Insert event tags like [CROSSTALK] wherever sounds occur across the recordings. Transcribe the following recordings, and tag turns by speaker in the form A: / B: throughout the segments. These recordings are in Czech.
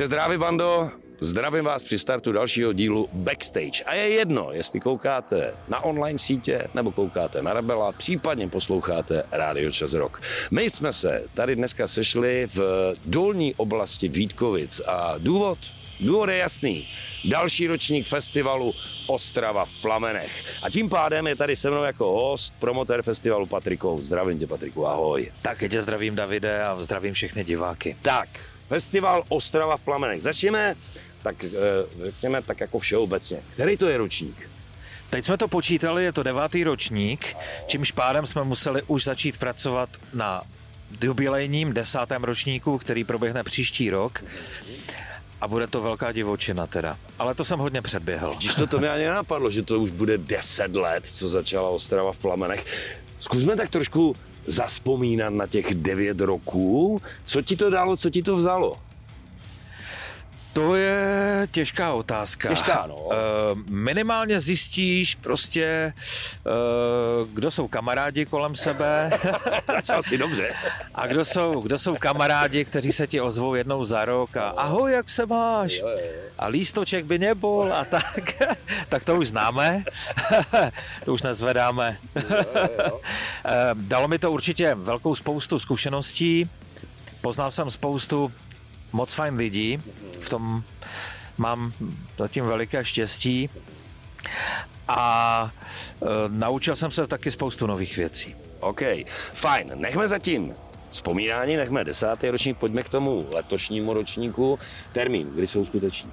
A: Buďte zdraví, bando. Zdravím vás při startu dalšího dílu Backstage. A je jedno, jestli koukáte na online sítě nebo koukáte na Rebela, případně posloucháte Radio Čas Rock. My jsme se tady dneska sešli v dolní oblasti Vítkovic a důvod? Důvod je jasný. Další ročník festivalu Ostrava v plamenech. A tím pádem je tady se mnou jako host promotér festivalu Patrikou. Zdravím tě, Patriku, ahoj.
B: Tak tě zdravím, Davide, a zdravím všechny diváky.
A: Tak, festival Ostrava v plamenech. Začněme tak eh, řekněme tak jako všeobecně. Který to je ročník?
B: Teď jsme to počítali, je to devátý ročník, čímž pádem jsme museli už začít pracovat na jubilejním desátém ročníku, který proběhne příští rok. A bude to velká divočina teda. Ale to jsem hodně předběhl.
A: Když to, to mě ani nenapadlo, že to už bude 10 let, co začala Ostrava v plamenech. Zkusme tak trošku zaspomínat na těch 9 roků. Co ti to dalo, co ti to vzalo?
B: To je těžká otázka.
A: Těžká, no. Uh,
B: minimálně zjistíš prostě, uh, kdo jsou kamarádi kolem sebe. [LAUGHS]
A: Začal si dobře.
B: a kdo jsou, kdo jsou kamarádi, kteří se ti ozvou jednou za rok a ahoj, jak se máš? Jo, jo. A lístoček by nebol a tak. [LAUGHS] tak to už známe. [LAUGHS] to už nezvedáme. jo, jo. Dalo mi to určitě velkou spoustu zkušeností. Poznal jsem spoustu moc fajn lidí, v tom mám zatím veliké štěstí. A e, naučil jsem se taky spoustu nových věcí.
A: OK, fajn, nechme zatím vzpomínání, nechme desátý ročník, pojďme k tomu letošnímu ročníku. Termín, kdy jsou skuteční?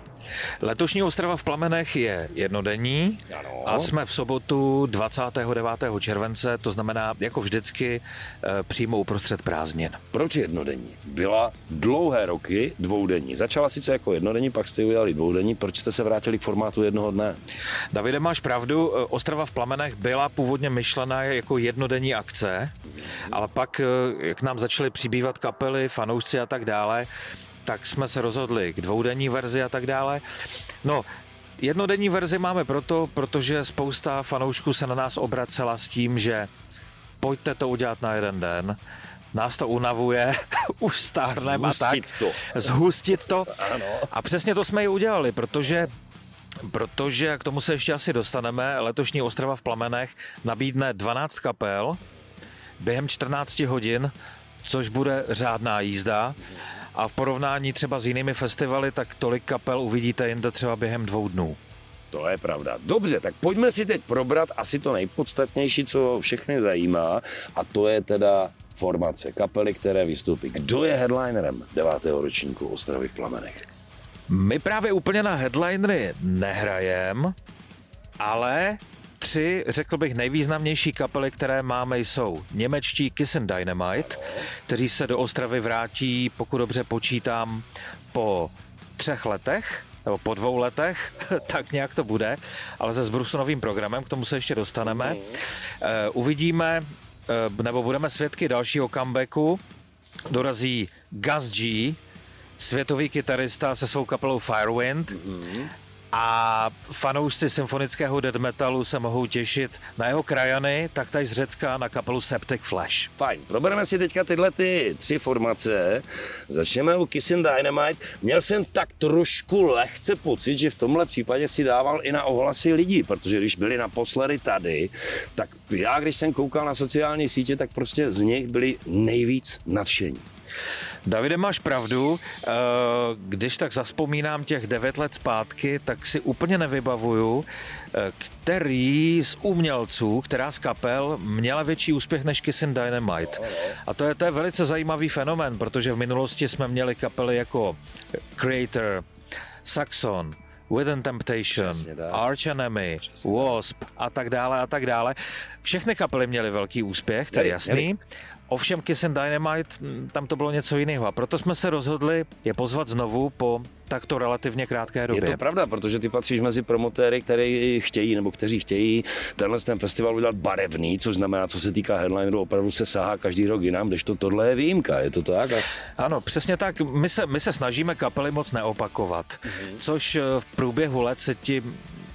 B: Letošní Ostrava v Plamenech je jednodenní ano. a jsme v sobotu 29. července, to znamená jako vždycky eh, přímo uprostřed prázdnin.
A: Proč jednodenní? Byla dlouhé roky dvoudenní. Začala sice jako jednodenní, pak jste udělali dvoudenní. Proč jste se vrátili k formátu jednoho dne?
B: Davide, máš pravdu, eh, Ostrava v Plamenech byla původně myšlená jako jednodenní akce, ale pak, eh, jak nám začaly přibývat kapely, fanoušci a tak dále, tak jsme se rozhodli k dvoudenní verzi a tak dále. No, jednodenní verzi máme proto, protože spousta fanoušků se na nás obracela s tím, že pojďte to udělat na jeden den, nás to unavuje, [LAUGHS] už stárneme a tak.
A: to.
B: Zhustit to.
A: Ano.
B: A přesně to jsme i udělali, protože protože k tomu se ještě asi dostaneme. Letošní Ostrava v Plamenech nabídne 12 kapel během 14 hodin, což bude řádná jízda. A v porovnání třeba s jinými festivaly, tak tolik kapel uvidíte jinde třeba během dvou dnů.
A: To je pravda. Dobře, tak pojďme si teď probrat asi to nejpodstatnější, co všechny zajímá, a to je teda formace, kapely, které vystoupí. Kdo je headlinerem devátého ročníku Ostravy v Plamenech?
B: My právě úplně na headlinery nehrajem, ale tři, řekl bych, nejvýznamnější kapely, které máme, jsou němečtí Kiss and Dynamite, kteří se do Ostravy vrátí, pokud dobře počítám, po třech letech, nebo po dvou letech, [LAUGHS] tak nějak to bude, ale se Zbrusunovým programem, k tomu se ještě dostaneme. Uh, uvidíme, uh, nebo budeme svědky dalšího comebacku. Dorazí Gus G, světový kytarista se svou kapelou Firewind. Mm-hmm a fanoušci symfonického death metalu se mohou těšit na jeho krajany, tak tady z Řecka na kapelu Septic Flash.
A: Fajn, probereme si teďka tyhle ty tři formace. Začneme u Kissing Dynamite. Měl jsem tak trošku lehce pocit, že v tomhle případě si dával i na ohlasy lidí, protože když byli naposledy tady, tak já, když jsem koukal na sociální sítě, tak prostě z nich byli nejvíc nadšení.
B: Davide, máš pravdu. Eh, když tak zaspomínám těch devět let zpátky, tak si úplně nevybavuju, eh, který z umělců, která z kapel, měla větší úspěch než Kissin Dynamite. A to je, to je velice zajímavý fenomén, protože v minulosti jsme měli kapely jako Creator, Saxon, Within Temptation, Arch Enemy, Wasp a tak dále a tak dále. Všechny kapely měly velký úspěch, to je jasný. Ovšem Kiss and Dynamite, mm, tam to bylo něco jiného a proto jsme se rozhodli je pozvat znovu po takto relativně krátké době.
A: Je to pravda, protože ty patříš mezi promotéry, kteří chtějí nebo kteří chtějí tenhle ten festival udělat barevný, což znamená, co se týká headlinerů, opravdu se sahá každý rok jinam, když to tohle je výjimka, je to tak?
B: Ano, přesně tak. My se, my se snažíme kapely moc neopakovat, mm-hmm. což eh, v průběhu let se ti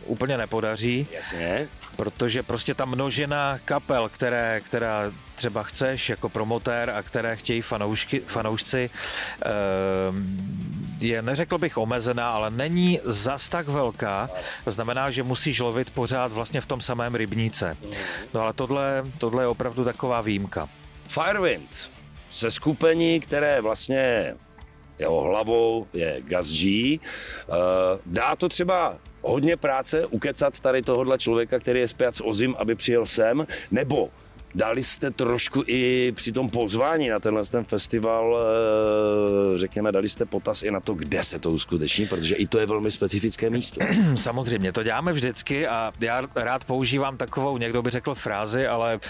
B: úplně nepodaří.
A: Jasně.
B: Protože prostě ta množina kapel, které, která třeba chceš jako promotér a které chtějí fanoušky, fanoušci, ehm, je, neřekl bych omezená, ale není zas tak velká. To znamená, že musíš lovit pořád vlastně v tom samém rybníce. No ale tohle, tohle je opravdu taková výjimka.
A: Firewind se skupení, které vlastně jeho hlavou je Gus G. Uh, dá to třeba hodně práce ukecat tady tohohle člověka, který je zpět s Ozim, aby přijel sem, nebo Dali jste trošku i při tom pozvání na tenhle ten festival, eh, řekněme, dali jste potaz i na to, kde se to uskuteční, protože i to je velmi specifické místo. [CLEARS THROAT]
B: Samozřejmě, to děláme vždycky a já rád používám takovou, někdo by řekl frázi, ale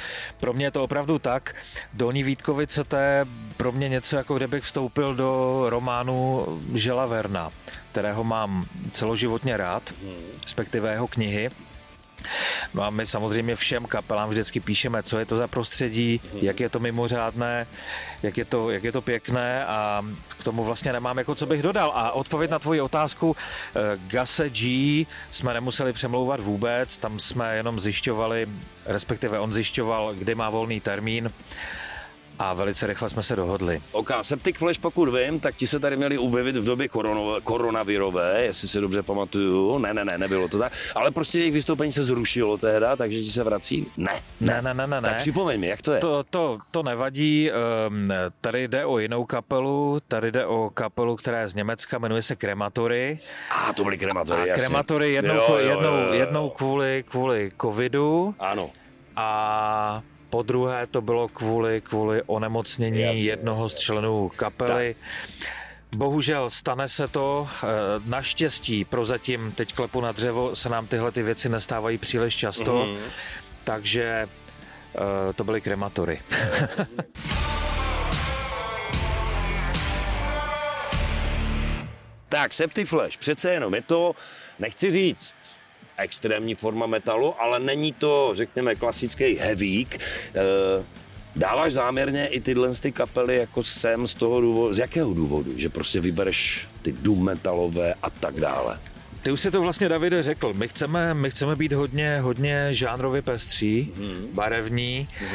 B: pro mě je to opravdu tak. Dolní Vítkovice to je pro mě něco, jako kdybych vstoupil do románu Žela Verna, kterého mám celoživotně rád, respektive jeho knihy. No a my samozřejmě všem kapelám vždycky píšeme, co je to za prostředí, jak je to mimořádné, jak je to, jak je to pěkné a k tomu vlastně nemám jako co bych dodal. A odpověď na tvoji otázku, eh, Gase G jsme nemuseli přemlouvat vůbec, tam jsme jenom zjišťovali, respektive on zjišťoval, kdy má volný termín a velice rychle jsme se dohodli.
A: OK, Septic Flash, pokud vím, tak ti se tady měli objevit v době korono, koronavirové, jestli si dobře pamatuju. Ne, ne, ne, nebylo to tak. Ale prostě jejich vystoupení se zrušilo tehda, takže ti se vrací? Ne.
B: Ne, ne, ne, ne.
A: Tak připomeň mi, jak to je?
B: To, to, to nevadí. Ehm, tady jde o jinou kapelu, tady jde o kapelu, která je z Německa, jmenuje se Krematory.
A: A ah, to byly Krematory,
B: A Krematory jednou, jo, jo, jednou, jo, jo. jednou kvůli, kvůli covidu.
A: Ano.
B: A po druhé to bylo kvůli, kvůli onemocnění jasně, jednoho jasně, z členů jasně. kapely. Tak. Bohužel stane se to. Eh, naštěstí prozatím teď klepu na dřevo se nám tyhle ty věci nestávají příliš často, mm-hmm. takže eh, to byly krematory. [LAUGHS]
A: tak, Septiflash, přece jenom je to, nechci říct, extrémní forma metalu, ale není to, řekněme, klasický heavík. Eh, dáváš záměrně i tyhle ty kapely jako sem z toho důvodu, z jakého důvodu? Že prostě vybereš ty doom metalové a tak dále.
B: Ty už si to vlastně, Davide, řekl. My chceme, my chceme být hodně, hodně žánrově pestří, mm. barevní. Mm.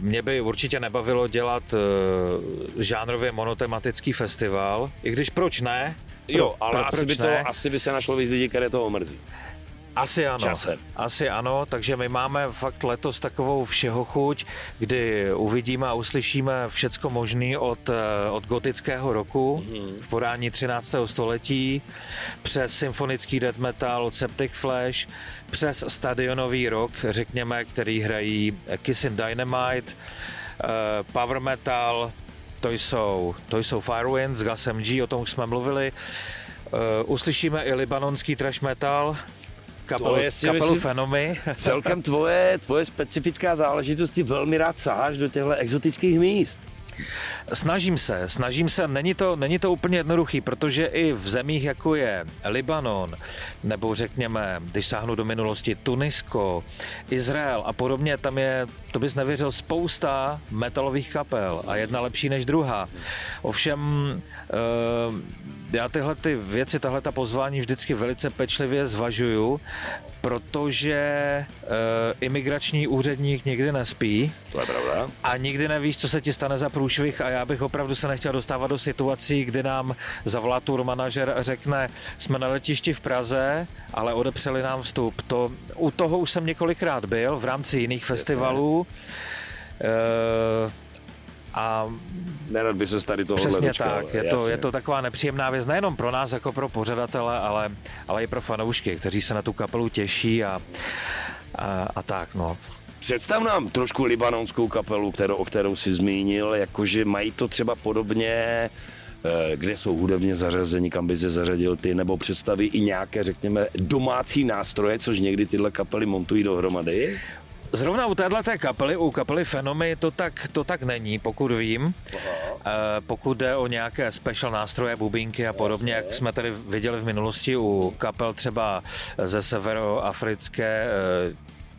B: Mě by určitě nebavilo dělat eh, žánrově monotematický festival, i když proč ne?
A: Pro, jo, ale pro, asi, by to, asi by se našlo víc lidí, které to omrzí.
B: Asi ano.
A: Časem.
B: Asi ano, takže my máme fakt letos takovou všeho chuť, kdy uvidíme a uslyšíme všecko možné od, eh, od gotického roku mm-hmm. v podání 13. století, přes symfonický death metal od Septic Flash, přes stadionový rock, řekněme, který hrají Kissing Dynamite, uh, power metal, to jsou, to jsou Firewinds, Gas MG, o tom už jsme mluvili. Uh, uslyšíme i libanonský trash metal, kapelu, je si kapelu myslím, Fenomy. [LAUGHS]
A: celkem tvoje, tvoje specifická záležitost, ty velmi rád saháš do těchto exotických míst.
B: Snažím se, snažím se, není to, není to úplně jednoduchý, protože i v zemích, jako je Libanon, nebo řekněme, když sáhnu do minulosti, Tunisko, Izrael a podobně, tam je, to bys nevěřil, spousta metalových kapel a jedna lepší než druhá. Ovšem, uh, já tyhle ty věci, tahle ta pozvání vždycky velice pečlivě zvažuju, protože uh, imigrační úředník nikdy nespí.
A: To je pravda.
B: A nikdy nevíš, co se ti stane za průšvih a já bych opravdu se nechtěl dostávat do situací, kdy nám zavolá tour manažer a řekne, jsme na letišti v Praze, ale odepřeli nám vstup. To, u toho už jsem několikrát byl v rámci jiných festivalů. Uh,
A: a Nerad by se tady tohohle
B: Přesně dočkal, tak, je to, je to taková nepříjemná věc nejenom pro nás jako pro pořadatele, ale, ale i pro fanoušky, kteří se na tu kapelu těší a, a, a tak, no.
A: Představ nám trošku libanonskou kapelu, kterou, o kterou si zmínil, jakože mají to třeba podobně eh, kde jsou hudebně zařazení, kam by se zařadil ty, nebo představí i nějaké, řekněme, domácí nástroje, což někdy tyhle kapely montují dohromady?
B: Zrovna u téhle kapely, u kapely Fenomy, to tak, to tak není, pokud vím. Aha. Pokud jde o nějaké special nástroje, bubínky a podobně, Jasně. jak jsme tady viděli v minulosti u kapel třeba ze severoafrické
A: eh,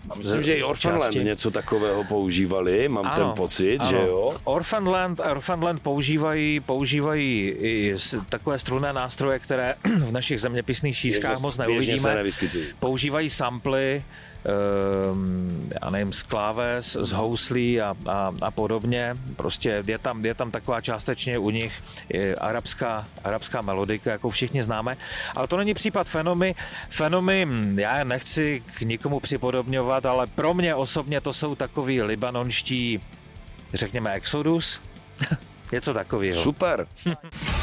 A: a myslím, že i Orphanland části. něco takového používali, mám ano, ten pocit, ano. že jo?
B: Orphanland, Orphanland používají, používají i takové strunné nástroje, které [CLEARS THROAT] v našich zeměpisných šířkách moc neuvidíme. Používají samply, já nevím, z kláves, z houslí a, a, a podobně. Prostě je tam, je tam taková částečně u nich arabská, arabská melodika, jako všichni známe. Ale to není případ Fenomy. Fenomy, já nechci k nikomu připodobňovat, ale pro mě osobně to jsou takový libanonští, řekněme, Exodus. [LAUGHS] Něco takového.
A: Super. [LAUGHS]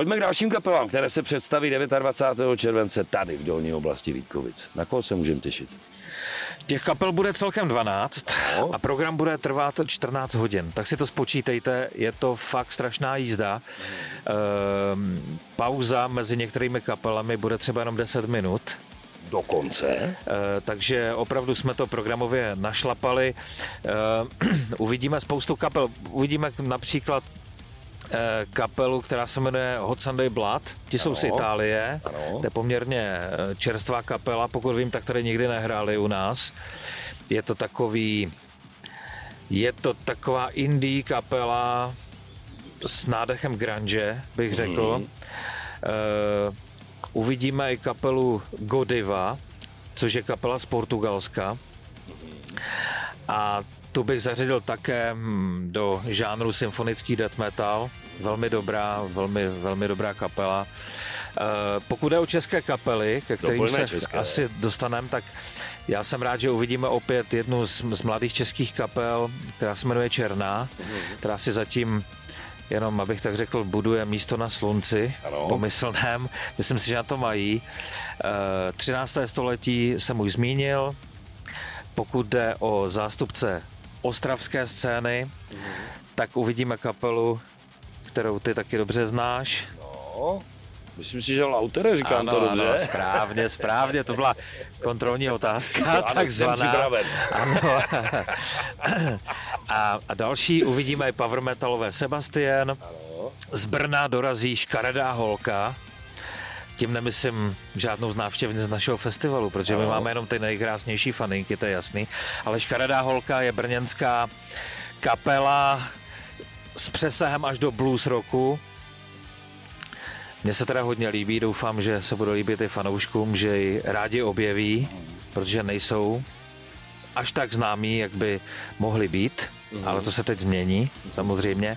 A: Pojďme k dalším kapelám, které se představí 29. července tady v dolní oblasti Vítkovic. Na koho se můžeme těšit?
B: Těch kapel bude celkem 12 no. a program bude trvat 14 hodin, tak si to spočítejte, je to fakt strašná jízda. Ehm, pauza mezi některými kapelami bude třeba jenom 10 minut.
A: Dokonce. E,
B: takže opravdu jsme to programově našlapali. E, [CLEARS THROAT] uvidíme spoustu kapel. Uvidíme například kapelu, která se jmenuje Hot Sunday Blood. Ti ano. jsou z Itálie. Ano. To je poměrně eh, čerstvá kapela, pokud vím, tak tady nikdy nehráli u nás. Je to takový... Je to taková indie kapela s nádechem grunge, bych řekl. Mm. Uh, uvidíme i kapelu Godiva, což je kapela z Portugalska. A tu bych zařadil také hm, do žánru symfonický death metal. Velmi dobrá, velmi, velmi dobrá kapela. Eh, pokud je o české kapely, ke kterým se české. asi dostaneme, tak já jsem rád, že uvidíme opět jednu z, z mladých českých kapel, která se jmenuje Černá, která si zatím jenom, abych tak řekl, buduje místo na slunci, ano. pomyslném. Myslím si, že na to mají. 13. Eh, století jsem už zmínil. Pokud jde o zástupce ostravské scény, mm. tak uvidíme kapelu, kterou ty taky dobře znáš.
A: No, myslím si, že Lautere, říkám ano, to dobře. Ano,
B: správně, správně, to byla kontrolní otázka, ano, takzvaná. Ano. A, a další uvidíme i power metalové Sebastian. Ano. Z Brna dorazí škaredá holka, tím nemyslím žádnou z návštěvnic z našeho festivalu, protože my máme jenom ty nejkrásnější faninky, to je jasný. Ale Škaredá holka je brněnská kapela s přesahem až do blues roku. Mně se teda hodně líbí, doufám, že se bude líbit i fanouškům, že ji rádi objeví, protože nejsou až tak známí, jak by mohli být, mm-hmm. ale to se teď změní, samozřejmě,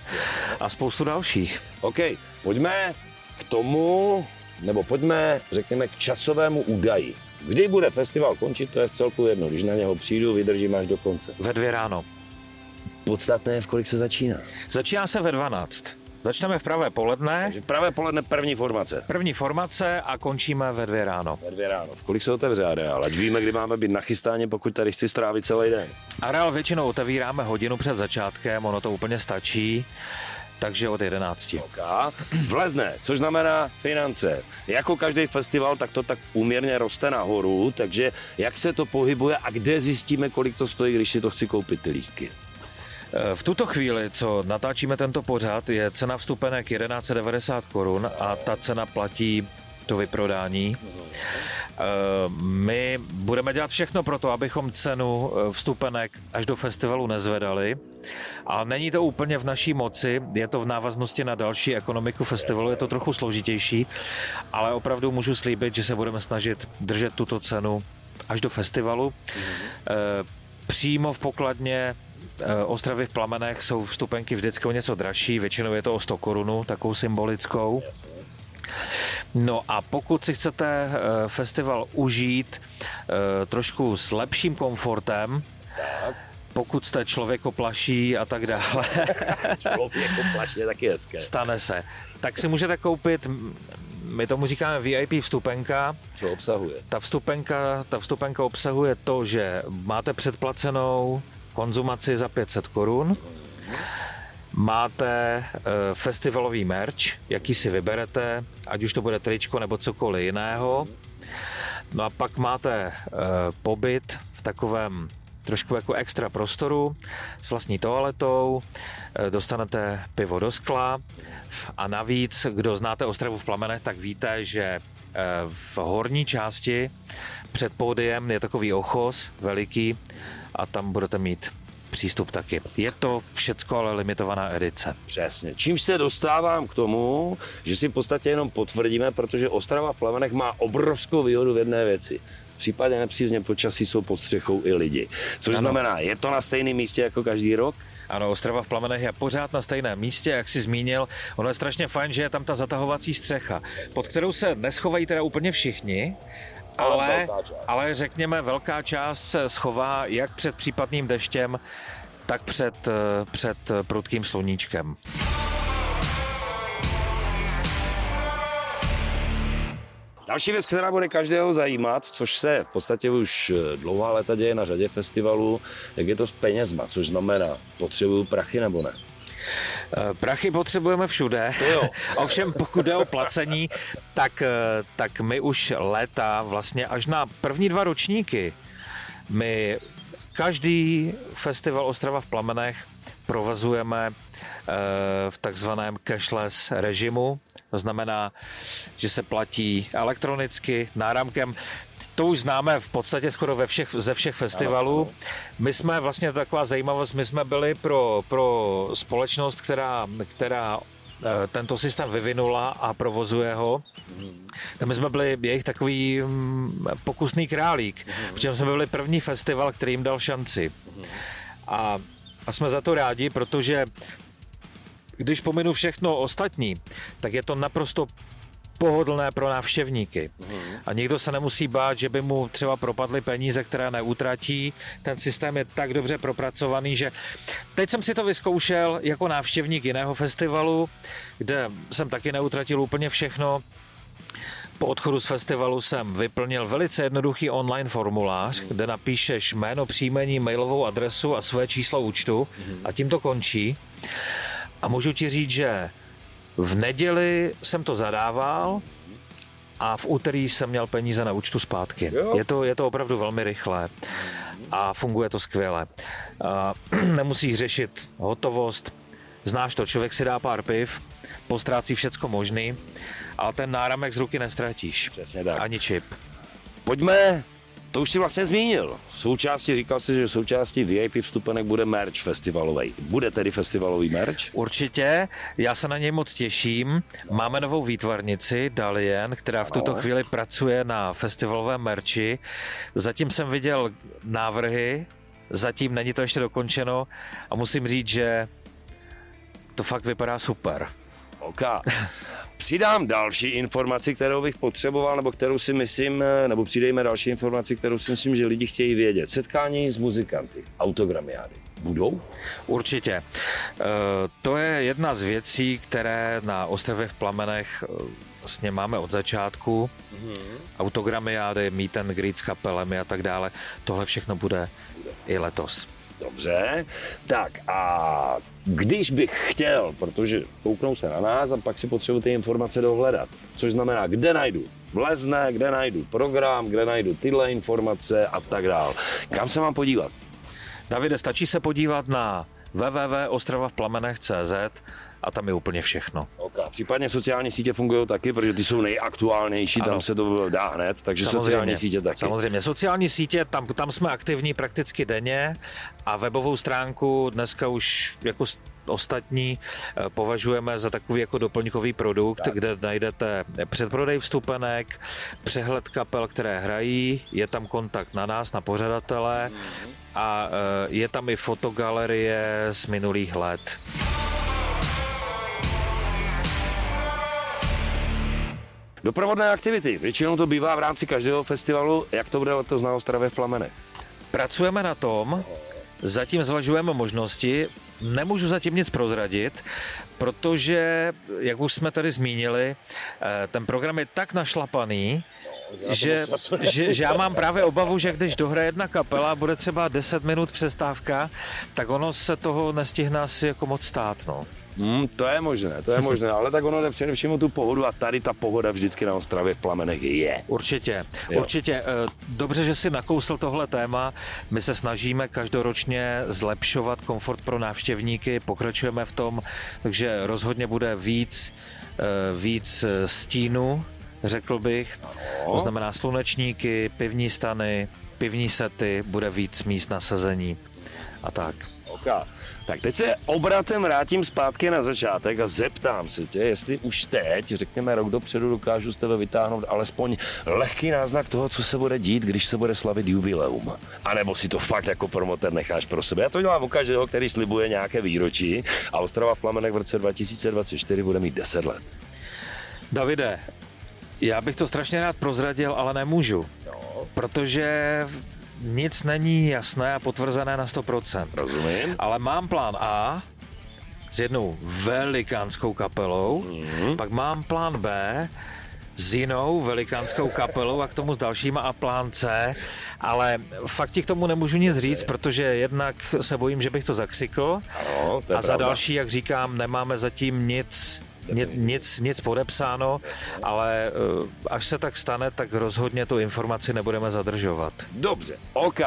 B: a spoustu dalších.
A: OK, pojďme k tomu, nebo pojďme, řekněme, k časovému údaji. Kdy bude festival končit, to je v celku jedno. Když na něho přijdu, vydržím až do konce.
B: Ve dvě ráno.
A: Podstatné je, v kolik se začíná.
B: Začíná se ve 12. Začneme v pravé poledne.
A: Takže v pravé poledne první formace.
B: První formace a končíme ve dvě ráno.
A: Ve dvě ráno. V kolik se otevře areál? Ať víme, kdy máme být nachystáni, pokud tady chci strávit celý den.
B: Areál většinou otevíráme hodinu před začátkem, ono to úplně stačí takže od 11.
A: Okay. Vlezne, což znamená finance. Jako každý festival, tak to tak úměrně roste nahoru, takže jak se to pohybuje a kde zjistíme, kolik to stojí, když si to chci koupit ty lístky?
B: V tuto chvíli, co natáčíme tento pořad, je cena vstupenek 1190 korun a ta cena platí to vyprodání. Eh, my budeme dělat všechno pro to, abychom cenu eh, vstupenek až do festivalu nezvedali. A není to úplně v naší moci, je to v návaznosti na další ekonomiku festivalu, je to trochu složitější, ale opravdu můžu slíbit, že se budeme snažit držet tuto cenu až do festivalu. Eh, přímo v pokladně Ostravy v Plamenech jsou vstupenky vždycky o něco dražší, většinou je to o 100 korunů, takovou symbolickou. No a pokud si chcete eh, festival užít eh, trošku s lepším komfortem, pokud jste člověkoplaší a tak dále. [LAUGHS]
A: člověkoplaší je taky hezké.
B: Stane se. Tak si můžete koupit, my tomu říkáme VIP vstupenka.
A: Co obsahuje?
B: Ta vstupenka, ta vstupenka obsahuje to, že máte předplacenou konzumaci za 500 korun. Máte uh, festivalový merch, jaký si vyberete, ať už to bude tričko nebo cokoliv jiného. No a pak máte uh, pobyt v takovém trošku jako extra prostoru s vlastní toaletou, uh, dostanete pivo do skla a navíc, kdo znáte Ostravu v Plamenech, tak víte, že v horní části před pódiem je takový ochos veliký a tam budete mít přístup taky. Je to všecko ale limitovaná edice.
A: Přesně. Čímž se dostávám k tomu, že si v podstatě jenom potvrdíme, protože Ostrava v Plamenech má obrovskou výhodu v jedné věci. V případě nepřízně počasí jsou pod střechou i lidi. Což ano. znamená, je to na stejném místě jako každý rok,
B: ano, Ostrava v Plamenech je pořád na stejném místě, jak si zmínil. Ono je strašně fajn, že je tam ta zatahovací střecha, pod kterou se neschovají teda úplně všichni, ale, ale řekněme, velká část se schová jak před případným deštěm, tak před, eh, před prudkým sluníčkem.
A: Další věc, která bude každého zajímat, což se v podstatě už eh, dlouhá léta děje na řadě festivalů, jak je to s penězma, což znamená, potřebuju prachy nebo ne?
B: Eh, prachy potřebujeme všude.
A: jo. [LAUGHS]
B: Ovšem, pokud jde o placení, tak, eh, tak my už léta, vlastně až na první dva ročníky, my každý festival Ostrava v Plamenech provazujeme v takzvaném cashless režimu. To znamená, že se platí elektronicky, náramkem. To už známe v podstatě skoro ve všech, ze všech festivalů. My jsme vlastně taková zajímavost, my jsme byli pro, pro společnost, která, která eh, tento systém vyvinula a provozuje ho. Tak my jsme byli jejich takový mm, pokusný králík, protože jsme byli první festival, který jim dal šanci. A, a jsme za to rádi, protože když pominu všechno ostatní, tak je to naprosto pohodlné pro návštěvníky. A nikdo se nemusí bát, že by mu třeba propadly peníze, které neutratí. Ten systém je tak dobře propracovaný, že teď jsem si to vyzkoušel jako návštěvník jiného festivalu, kde jsem taky neutratil úplně všechno. Po odchodu z festivalu jsem vyplnil velice jednoduchý online formulář, kde napíšeš jméno, příjmení, mailovou adresu a své číslo účtu a tím to končí. A můžu ti říct, že v neděli jsem to zadával a v úterý jsem měl peníze na účtu zpátky. Je to, je to opravdu velmi rychlé a funguje to skvěle. [CLEARS THROAT] Nemusíš řešit hotovost, znáš to, člověk si dá pár piv, postrácí všecko možný, ale ten náramek z ruky nestratíš.
A: Přesně tak.
B: Ani čip.
A: Pojďme to už si vlastně zmínil. Součástí, říkal jsi, že součástí VIP vstupenek bude merch festivalový. Bude tedy festivalový merch?
B: Určitě, já se na něj moc těším. Máme novou výtvarnici, Dalien, která v tuto chvíli pracuje na festivalovém merči. Zatím jsem viděl návrhy, zatím není to ještě dokončeno a musím říct, že to fakt vypadá super.
A: OK. Přidám další informaci, kterou bych potřeboval, nebo kterou si myslím, eh, nebo přidejme další informaci, kterou si myslím, že lidi chtějí vědět. Setkání s muzikanty, autogramiády. Budou?
B: Určitě. E, to je jedna z věcí, které na Ostrově v Plamenech eh, vlastně máme od začátku. Mm-hmm. Autogramiády, meet and greet s kapelemi a tak dále. Tohle všechno bude, bude. i letos.
A: Dobře, tak a když bych chtěl, protože kouknou se na nás a pak si potřebuji ty informace dohledat, což znamená, kde najdu vlezne, kde najdu program, kde najdu tyhle informace a tak dál. Kam se mám podívat?
B: Davide, stačí se podívat na www.ostravavplamenech.cz a tam je úplně všechno.
A: Okay. Případně sociální sítě fungují taky, protože ty jsou nejaktuálnější, ano. tam se to dá hned, takže samozřejmě, sociální sítě taky.
B: Samozřejmě, sociální sítě, tam, tam jsme aktivní prakticky denně a webovou stránku dneska už jako ostatní eh, považujeme za takový jako doplňkový produkt, tak. kde najdete předprodej vstupenek, přehled kapel, které hrají, je tam kontakt na nás, na pořadatele mm-hmm. a eh, je tam i fotogalerie z minulých let.
A: Doprovodné aktivity. Většinou to bývá v rámci každého festivalu. Jak to bude letos na Ostravě v Plamenech?
B: Pracujeme na tom, zatím zvažujeme možnosti. Nemůžu zatím nic prozradit, protože, jak už jsme tady zmínili, eh, ten program je tak našlapaný, no, že, že, že já mám právě obavu, že když dohraje jedna kapela, bude třeba 10 minut přestávka, tak ono se toho nestihne asi jako moc stát. No.
A: Hmm, to je možné, to je [LAUGHS] možné, ale tak ono jde především o tu pohodu a tady ta pohoda vždycky na Ostravě v plamenech je.
B: Určitě, jo. určitě. Eh, dobře, že si nakousl tohle téma. My se snažíme každoročně zlepšovat komfort pro návštěvníky, pokračujeme v tom, takže rozhodně bude víc, eh, víc eh, stínu, řekl bych. To znamená slunečníky, pivní stany, pivní sety, bude víc míst na sezení a tak.
A: Oka. Tak teď se obratem vrátím zpátky na začátek a zeptám se tě, jestli už teď, řekněme rok dopředu, dokážu z tebe vytáhnout alespoň lehký náznak toho, co se bude dít, když se bude slavit jubileum. A nebo si to fakt jako promoter necháš pro sebe. Já to dělám u každého, který slibuje nějaké výročí a Ostrava v plamenech v roce 2024 bude mít 10 let.
B: Davide, já bych to strašně rád prozradil, ale nemůžu. No. Protože nic není jasné a potvrzené na 100%.
A: Rozumím.
B: Ale mám plán A s jednou velikánskou kapelou, mm-hmm. pak mám plán B s jinou velikánskou kapelou a k tomu s dalšíma a plán C, ale fakt ti k tomu nemůžu nic říct, protože jednak se bojím, že bych to zakřikl
A: ano, to
B: a za další, jak říkám, nemáme zatím nic nic, nic, nic podepsáno, ale eh, až se tak stane, tak rozhodně tu informaci nebudeme zadržovat.
A: Dobře, OK.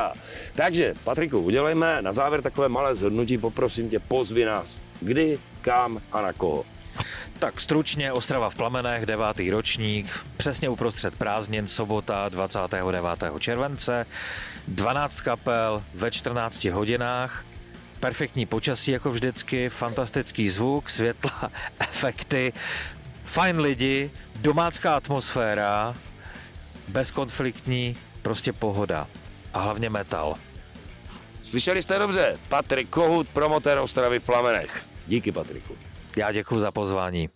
A: Takže, Patriku, udělejme na závěr takové malé zhodnutí, poprosím tě, pozvi nás. Kdy, kam a na koho?
B: Tak stručně Ostrava v plamenech, devátý ročník, přesně uprostřed prázdnin, sobota 29. července, 12 kapel ve 14 hodinách, perfektní počasí jako vždycky, fantastický zvuk, světla, [LAUGHS] efekty, fajn lidi, domácká atmosféra, bezkonfliktní, prostě pohoda a hlavně metal.
A: Slyšeli jste dobře, Patrik Kohut, promotér Ostravy v Plamenech. Díky Patriku.
B: Já děkuji za pozvání.